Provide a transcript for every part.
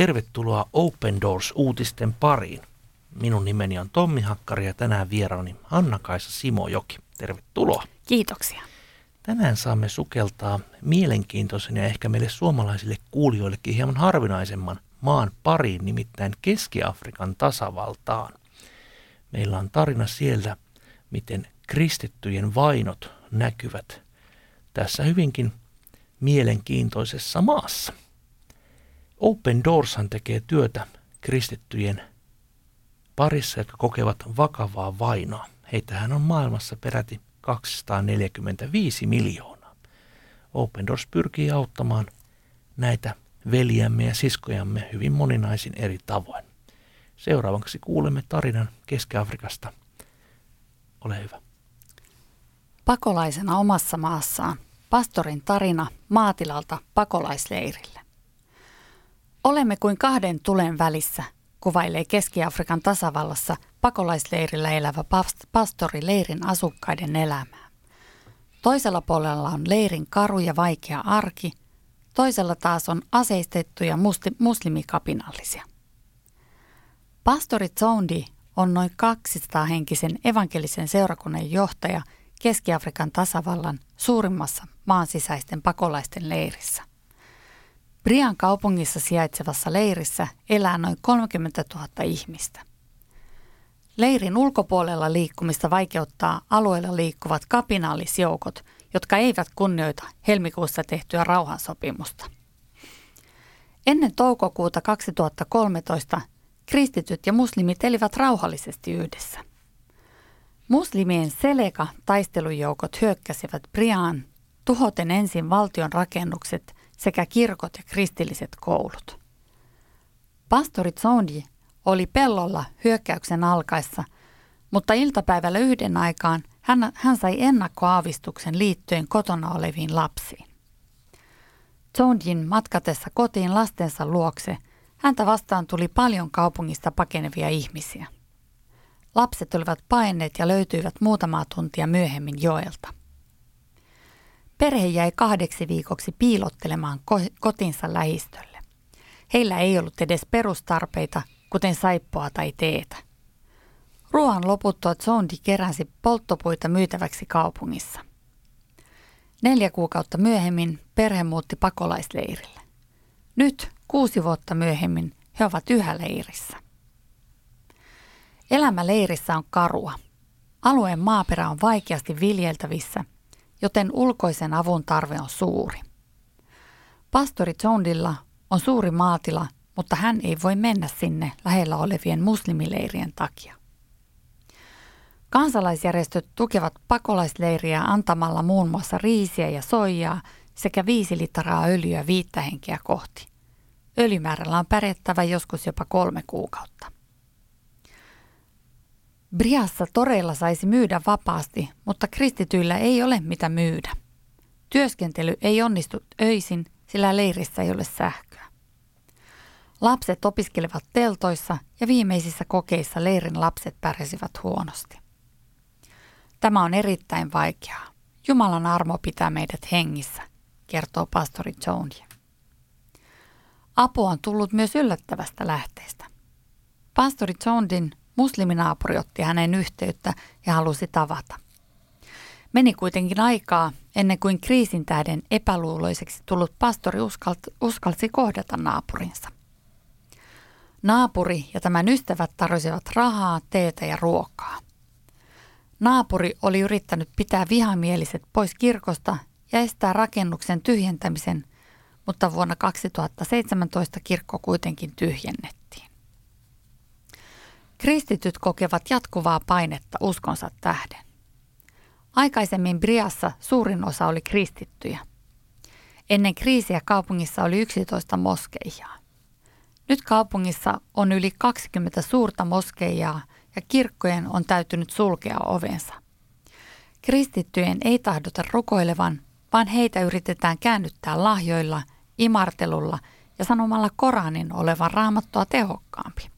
Tervetuloa Open Doors-uutisten pariin. Minun nimeni on Tommi Hakkari ja tänään vieraani Anna-Kaisa Simojoki. Tervetuloa. Kiitoksia. Tänään saamme sukeltaa mielenkiintoisen ja ehkä meille suomalaisille kuulijoillekin hieman harvinaisemman maan pariin, nimittäin Keski-Afrikan tasavaltaan. Meillä on tarina sieltä, miten kristittyjen vainot näkyvät tässä hyvinkin mielenkiintoisessa maassa. Open Doorshan tekee työtä kristittyjen parissa, jotka kokevat vakavaa vainoa. Heitähän on maailmassa peräti 245 miljoonaa. Open Doors pyrkii auttamaan näitä veljämme ja siskojamme hyvin moninaisin eri tavoin. Seuraavaksi kuulemme tarinan Keski-Afrikasta. Ole hyvä. Pakolaisena omassa maassaan. Pastorin tarina maatilalta pakolaisleirille. Olemme kuin kahden tulen välissä, kuvailee Keski-Afrikan tasavallassa pakolaisleirillä elävä pastori leirin asukkaiden elämää. Toisella puolella on leirin karu ja vaikea arki, toisella taas on aseistettuja muslimikapinallisia. Pastori Zondi on noin 200 henkisen evankelisen seurakunnan johtaja Keski-Afrikan tasavallan suurimmassa maan sisäisten pakolaisten leirissä. Brian kaupungissa sijaitsevassa leirissä elää noin 30 000 ihmistä. Leirin ulkopuolella liikkumista vaikeuttaa alueella liikkuvat kapinaalisjoukot, jotka eivät kunnioita helmikuussa tehtyä rauhansopimusta. Ennen toukokuuta 2013 kristityt ja muslimit elivät rauhallisesti yhdessä. Muslimien Seleka-taistelujoukot hyökkäsivät Briaan tuhoten ensin valtion rakennukset sekä kirkot ja kristilliset koulut. Pastori Zondi oli pellolla hyökkäyksen alkaessa, mutta iltapäivällä yhden aikaan hän, hän sai ennakkoaavistuksen liittyen kotona oleviin lapsiin. Zondin matkatessa kotiin lastensa luokse häntä vastaan tuli paljon kaupungista pakenevia ihmisiä. Lapset olivat paineet ja löytyivät muutamaa tuntia myöhemmin joelta. Perhe jäi kahdeksi viikoksi piilottelemaan kotinsa lähistölle. Heillä ei ollut edes perustarpeita, kuten saippoa tai teetä. Ruoan loputtua Zondi keräsi polttopuita myytäväksi kaupungissa. Neljä kuukautta myöhemmin perhe muutti pakolaisleirille. Nyt, kuusi vuotta myöhemmin, he ovat yhä leirissä. Elämä leirissä on karua. Alueen maaperä on vaikeasti viljeltävissä – joten ulkoisen avun tarve on suuri. Pastori Jondilla on suuri maatila, mutta hän ei voi mennä sinne lähellä olevien muslimileirien takia. Kansalaisjärjestöt tukevat pakolaisleiriä antamalla muun muassa riisiä ja soijaa sekä viisi litraa öljyä viittä henkeä kohti. Öljymäärällä on pärjättävä joskus jopa kolme kuukautta. Briassa toreilla saisi myydä vapaasti, mutta kristityillä ei ole mitä myydä. Työskentely ei onnistu öisin, sillä leirissä ei ole sähköä. Lapset opiskelevat teltoissa ja viimeisissä kokeissa leirin lapset pärjäsivät huonosti. Tämä on erittäin vaikeaa. Jumalan armo pitää meidät hengissä, kertoo pastori Jones. Apu on tullut myös yllättävästä lähteestä. Pastori Jonesin Musliminaapuri otti hänen yhteyttä ja halusi tavata. Meni kuitenkin aikaa ennen kuin kriisin tähden epäluuloiseksi tullut pastori uskalsi kohdata naapurinsa. Naapuri ja tämän ystävät tarjosivat rahaa, teetä ja ruokaa. Naapuri oli yrittänyt pitää vihamieliset pois kirkosta ja estää rakennuksen tyhjentämisen, mutta vuonna 2017 kirkko kuitenkin tyhjennettiin. Kristityt kokevat jatkuvaa painetta uskonsa tähden. Aikaisemmin Briassa suurin osa oli kristittyjä. Ennen kriisiä kaupungissa oli 11 moskeijaa. Nyt kaupungissa on yli 20 suurta moskeijaa ja kirkkojen on täytynyt sulkea ovensa. Kristittyjen ei tahdota rukoilevan, vaan heitä yritetään käännyttää lahjoilla, imartelulla ja sanomalla Koranin olevan raamattua tehokkaampi.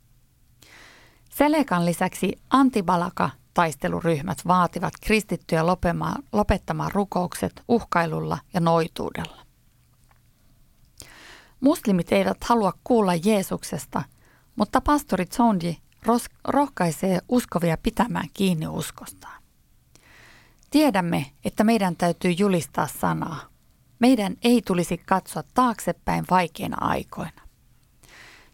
Selekan lisäksi antibalaka-taisteluryhmät vaativat kristittyjä lopettamaan rukoukset uhkailulla ja noituudella. Muslimit eivät halua kuulla Jeesuksesta, mutta pastori Zondi rohkaisee uskovia pitämään kiinni uskostaan. Tiedämme, että meidän täytyy julistaa sanaa. Meidän ei tulisi katsoa taaksepäin vaikeina aikoina.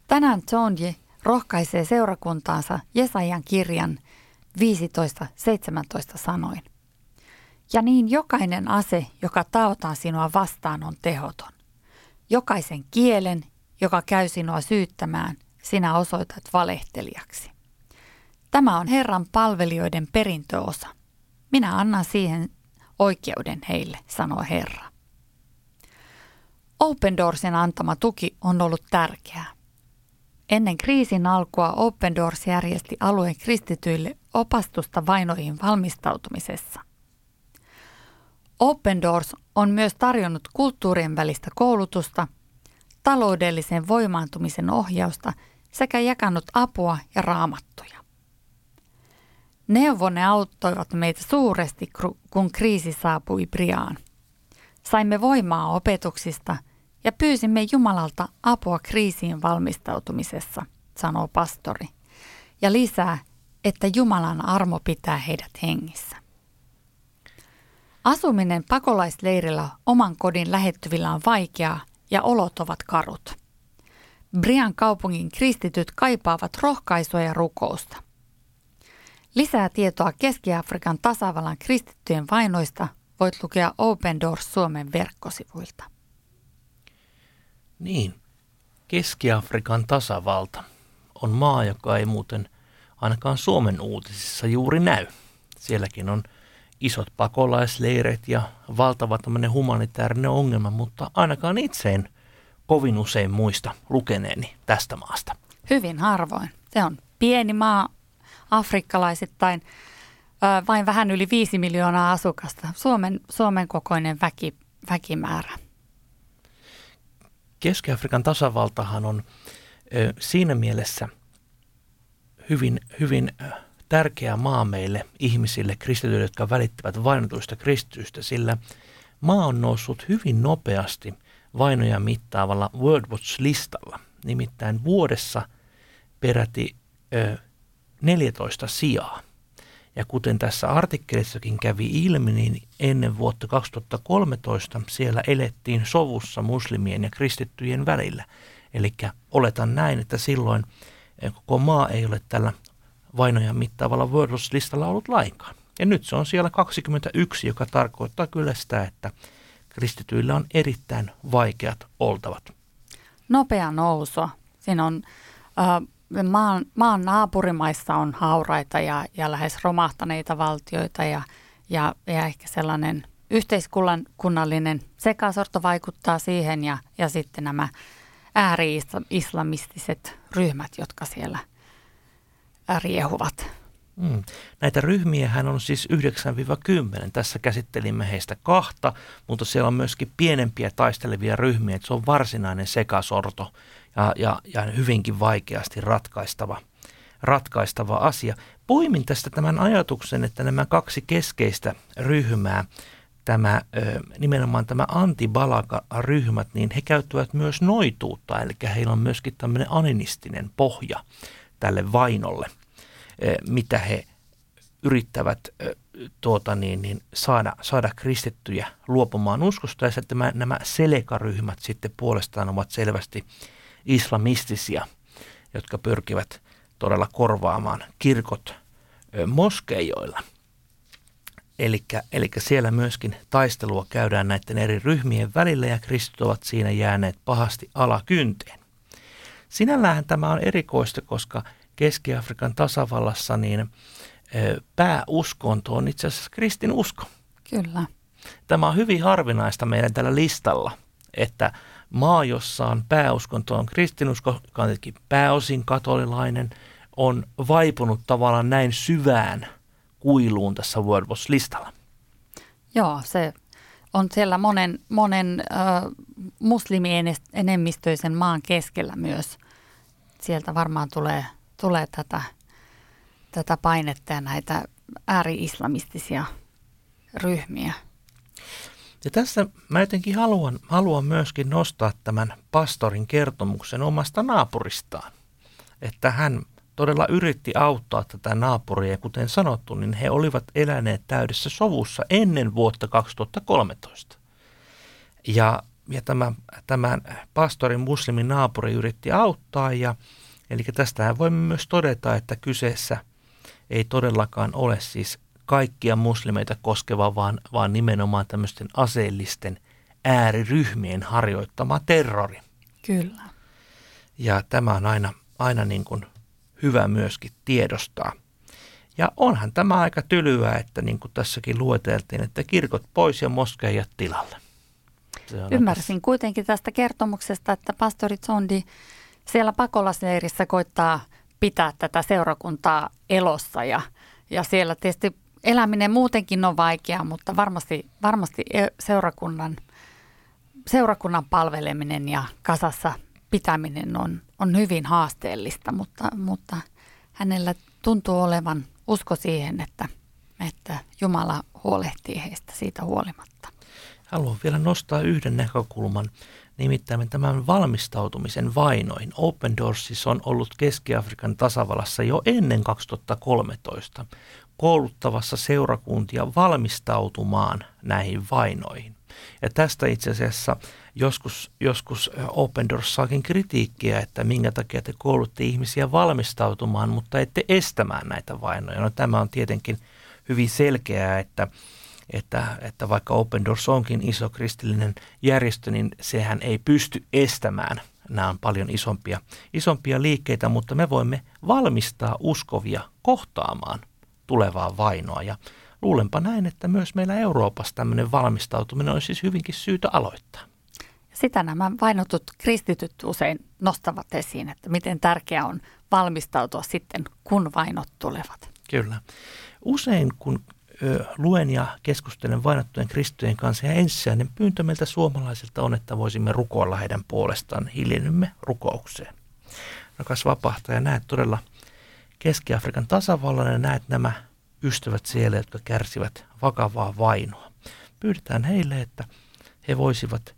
Tänään Zondi rohkaisee seurakuntaansa Jesajan kirjan 15-17 sanoin. Ja niin jokainen ase, joka taotaan sinua vastaan, on tehoton. Jokaisen kielen, joka käy sinua syyttämään, sinä osoitat valehtelijaksi. Tämä on Herran palvelijoiden perintöosa. Minä annan siihen oikeuden heille, sanoo Herra. Open Doorsin antama tuki on ollut tärkeää. Ennen kriisin alkua Open Doors järjesti alueen kristityille opastusta vainoihin valmistautumisessa. Open Doors on myös tarjonnut kulttuurien välistä koulutusta, taloudellisen voimaantumisen ohjausta sekä jakanut apua ja raamattuja. Neuvonne auttoivat meitä suuresti, kun kriisi saapui Briaan. Saimme voimaa opetuksista ja pyysimme Jumalalta apua kriisiin valmistautumisessa, sanoo pastori, ja lisää, että Jumalan armo pitää heidät hengissä. Asuminen pakolaisleirillä oman kodin lähettyvillä on vaikeaa ja olot ovat karut. Brian kaupungin kristityt kaipaavat rohkaisua ja rukousta. Lisää tietoa Keski-Afrikan tasavallan kristittyjen vainoista voit lukea Open Doors Suomen verkkosivuilta. Niin, Keski-Afrikan tasavalta on maa, joka ei muuten ainakaan Suomen uutisissa juuri näy. Sielläkin on isot pakolaisleiret ja valtava tämmöinen humanitaarinen ongelma, mutta ainakaan itse en kovin usein muista lukeneeni tästä maasta. Hyvin harvoin. Se on pieni maa, afrikkalaisittain vain vähän yli 5 miljoonaa asukasta. Suomen, Suomen kokoinen väki, väkimäärä. Keski-Afrikan tasavaltahan on ö, siinä mielessä hyvin, hyvin tärkeä maa meille ihmisille, kristityille, jotka välittävät vainotuista kristitystä, sillä maa on noussut hyvin nopeasti vainoja mittaavalla World Watch-listalla. Nimittäin vuodessa peräti ö, 14 sijaa. Ja kuten tässä artikkelissakin kävi ilmi, niin ennen vuotta 2013 siellä elettiin sovussa muslimien ja kristittyjen välillä. Eli oletan näin, että silloin koko maa ei ole tällä vainoja mittaavalla Wordless-listalla ollut lainkaan. Ja nyt se on siellä 21, joka tarkoittaa kyllä sitä, että kristityillä on erittäin vaikeat oltavat. Nopea nousu. Siinä on äh, maan, maan naapurimaissa on hauraita ja, ja lähes romahtaneita valtioita ja, ja, ja ehkä sellainen yhteiskunnallinen sekasorto vaikuttaa siihen ja, ja sitten nämä ääri-islamistiset ryhmät, jotka siellä – riehuvat. Mm. Näitä ryhmiä hän on siis 9-10. Tässä käsittelimme heistä kahta, mutta siellä on myöskin pienempiä taistelevia ryhmiä. Että se on varsinainen sekasorto ja, ja, ja hyvinkin vaikeasti ratkaistava, ratkaistava asia. Poimin tästä tämän ajatuksen, että nämä kaksi keskeistä ryhmää, tämä, nimenomaan tämä antibalaka-ryhmät, niin he käyttävät myös noituutta, eli heillä on myöskin tämmöinen aninistinen pohja tälle vainolle, mitä he yrittävät eh, tuota niin, niin saada, saada kristittyjä luopumaan uskosta ja sitten nämä, nämä selekaryhmät sitten puolestaan ovat selvästi islamistisia, jotka pyrkivät todella korvaamaan kirkot eh, moskeijoilla. Eli siellä myöskin taistelua käydään näiden eri ryhmien välillä ja kristit ovat siinä jääneet pahasti alakynteen. Sinällään tämä on erikoista, koska Keski-Afrikan tasavallassa niin pääuskonto on itse asiassa kristinusko. Kyllä. Tämä on hyvin harvinaista meidän tällä listalla, että maa, jossa on pääuskonto on kristinusko, joka on pääosin katolilainen, on vaipunut tavallaan näin syvään kuiluun tässä World listalla Joo, se on siellä monen, monen äh, muslimienemmistöisen maan keskellä myös sieltä varmaan tulee, tulee tätä, tätä painetta ja näitä ääri-islamistisia ryhmiä. Ja tässä mä jotenkin haluan, haluan myöskin nostaa tämän pastorin kertomuksen omasta naapuristaan. Että hän todella yritti auttaa tätä naapuria ja kuten sanottu, niin he olivat eläneet täydessä sovussa ennen vuotta 2013. Ja, ja tämä, tämän pastorin muslimin naapuri yritti auttaa ja eli tästähän voimme myös todeta, että kyseessä ei todellakaan ole siis kaikkia muslimeita koskeva, vaan, vaan nimenomaan tämmöisten aseellisten ääriryhmien harjoittama terrori. Kyllä. Ja tämä on aina, aina niin kuin hyvä myöskin tiedostaa. Ja onhan tämä aika tylyä, että niin kuin tässäkin lueteltiin, että kirkot pois ja moskeijat tilalle. Ymmärsin aika... kuitenkin tästä kertomuksesta, että pastori Zondi siellä pakolasleirissä koittaa pitää tätä seurakuntaa elossa ja, ja siellä tietysti eläminen muutenkin on vaikeaa, mutta varmasti, varmasti e, seurakunnan, seurakunnan palveleminen ja kasassa pitäminen on, on hyvin haasteellista, mutta, mutta hänellä tuntuu olevan usko siihen, että, että Jumala huolehtii heistä siitä huolimatta. Haluan vielä nostaa yhden näkökulman, nimittäin tämän valmistautumisen vainoihin. Open Doors on ollut Keski-Afrikan tasavallassa jo ennen 2013 kouluttavassa seurakuntia valmistautumaan näihin vainoihin. Ja tästä itse asiassa joskus, joskus Open Doors saakin kritiikkiä, että minkä takia te koulutte ihmisiä valmistautumaan, mutta ette estämään näitä vainoja. No tämä on tietenkin hyvin selkeää, että, että, että vaikka Open Doors onkin iso kristillinen järjestö, niin sehän ei pysty estämään. Nämä on paljon isompia, isompia liikkeitä, mutta me voimme valmistaa uskovia kohtaamaan tulevaa vainoa. Ja luulenpa näin, että myös meillä Euroopassa tämmöinen valmistautuminen on siis hyvinkin syytä aloittaa. Sitä nämä vainotut kristityt usein nostavat esiin, että miten tärkeää on valmistautua sitten, kun vainot tulevat. Kyllä. Usein kun luen ja keskustelen vainottujen kristittyjen kanssa ja ensisijainen pyyntö meiltä suomalaisilta on, että voisimme rukoilla heidän puolestaan, hiljennymme rukoukseen. Rakas vapahtaja, näet todella Keski-Afrikan tasavallan ja näet nämä ystävät siellä, jotka kärsivät vakavaa vainoa. Pyydetään heille, että he voisivat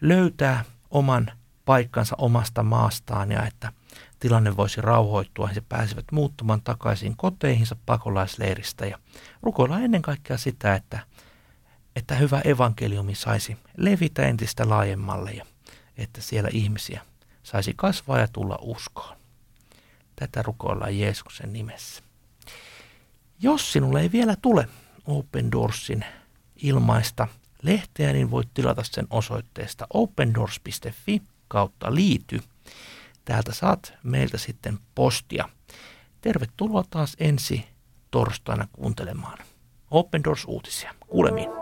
löytää oman paikkansa omasta maastaan ja että tilanne voisi rauhoittua ja he pääsivät muuttumaan takaisin koteihinsa pakolaisleiristä ja rukoilla ennen kaikkea sitä, että, että hyvä evankeliumi saisi levitä entistä laajemmalle ja että siellä ihmisiä saisi kasvaa ja tulla uskoon. Tätä rukoillaan Jeesuksen nimessä. Jos sinulle ei vielä tule Open Doorsin ilmaista lehteä, niin voit tilata sen osoitteesta opendoors.fi kautta liity. Täältä saat meiltä sitten postia. Tervetuloa taas ensi torstaina kuuntelemaan Open Doors-uutisia. Kuulemiin.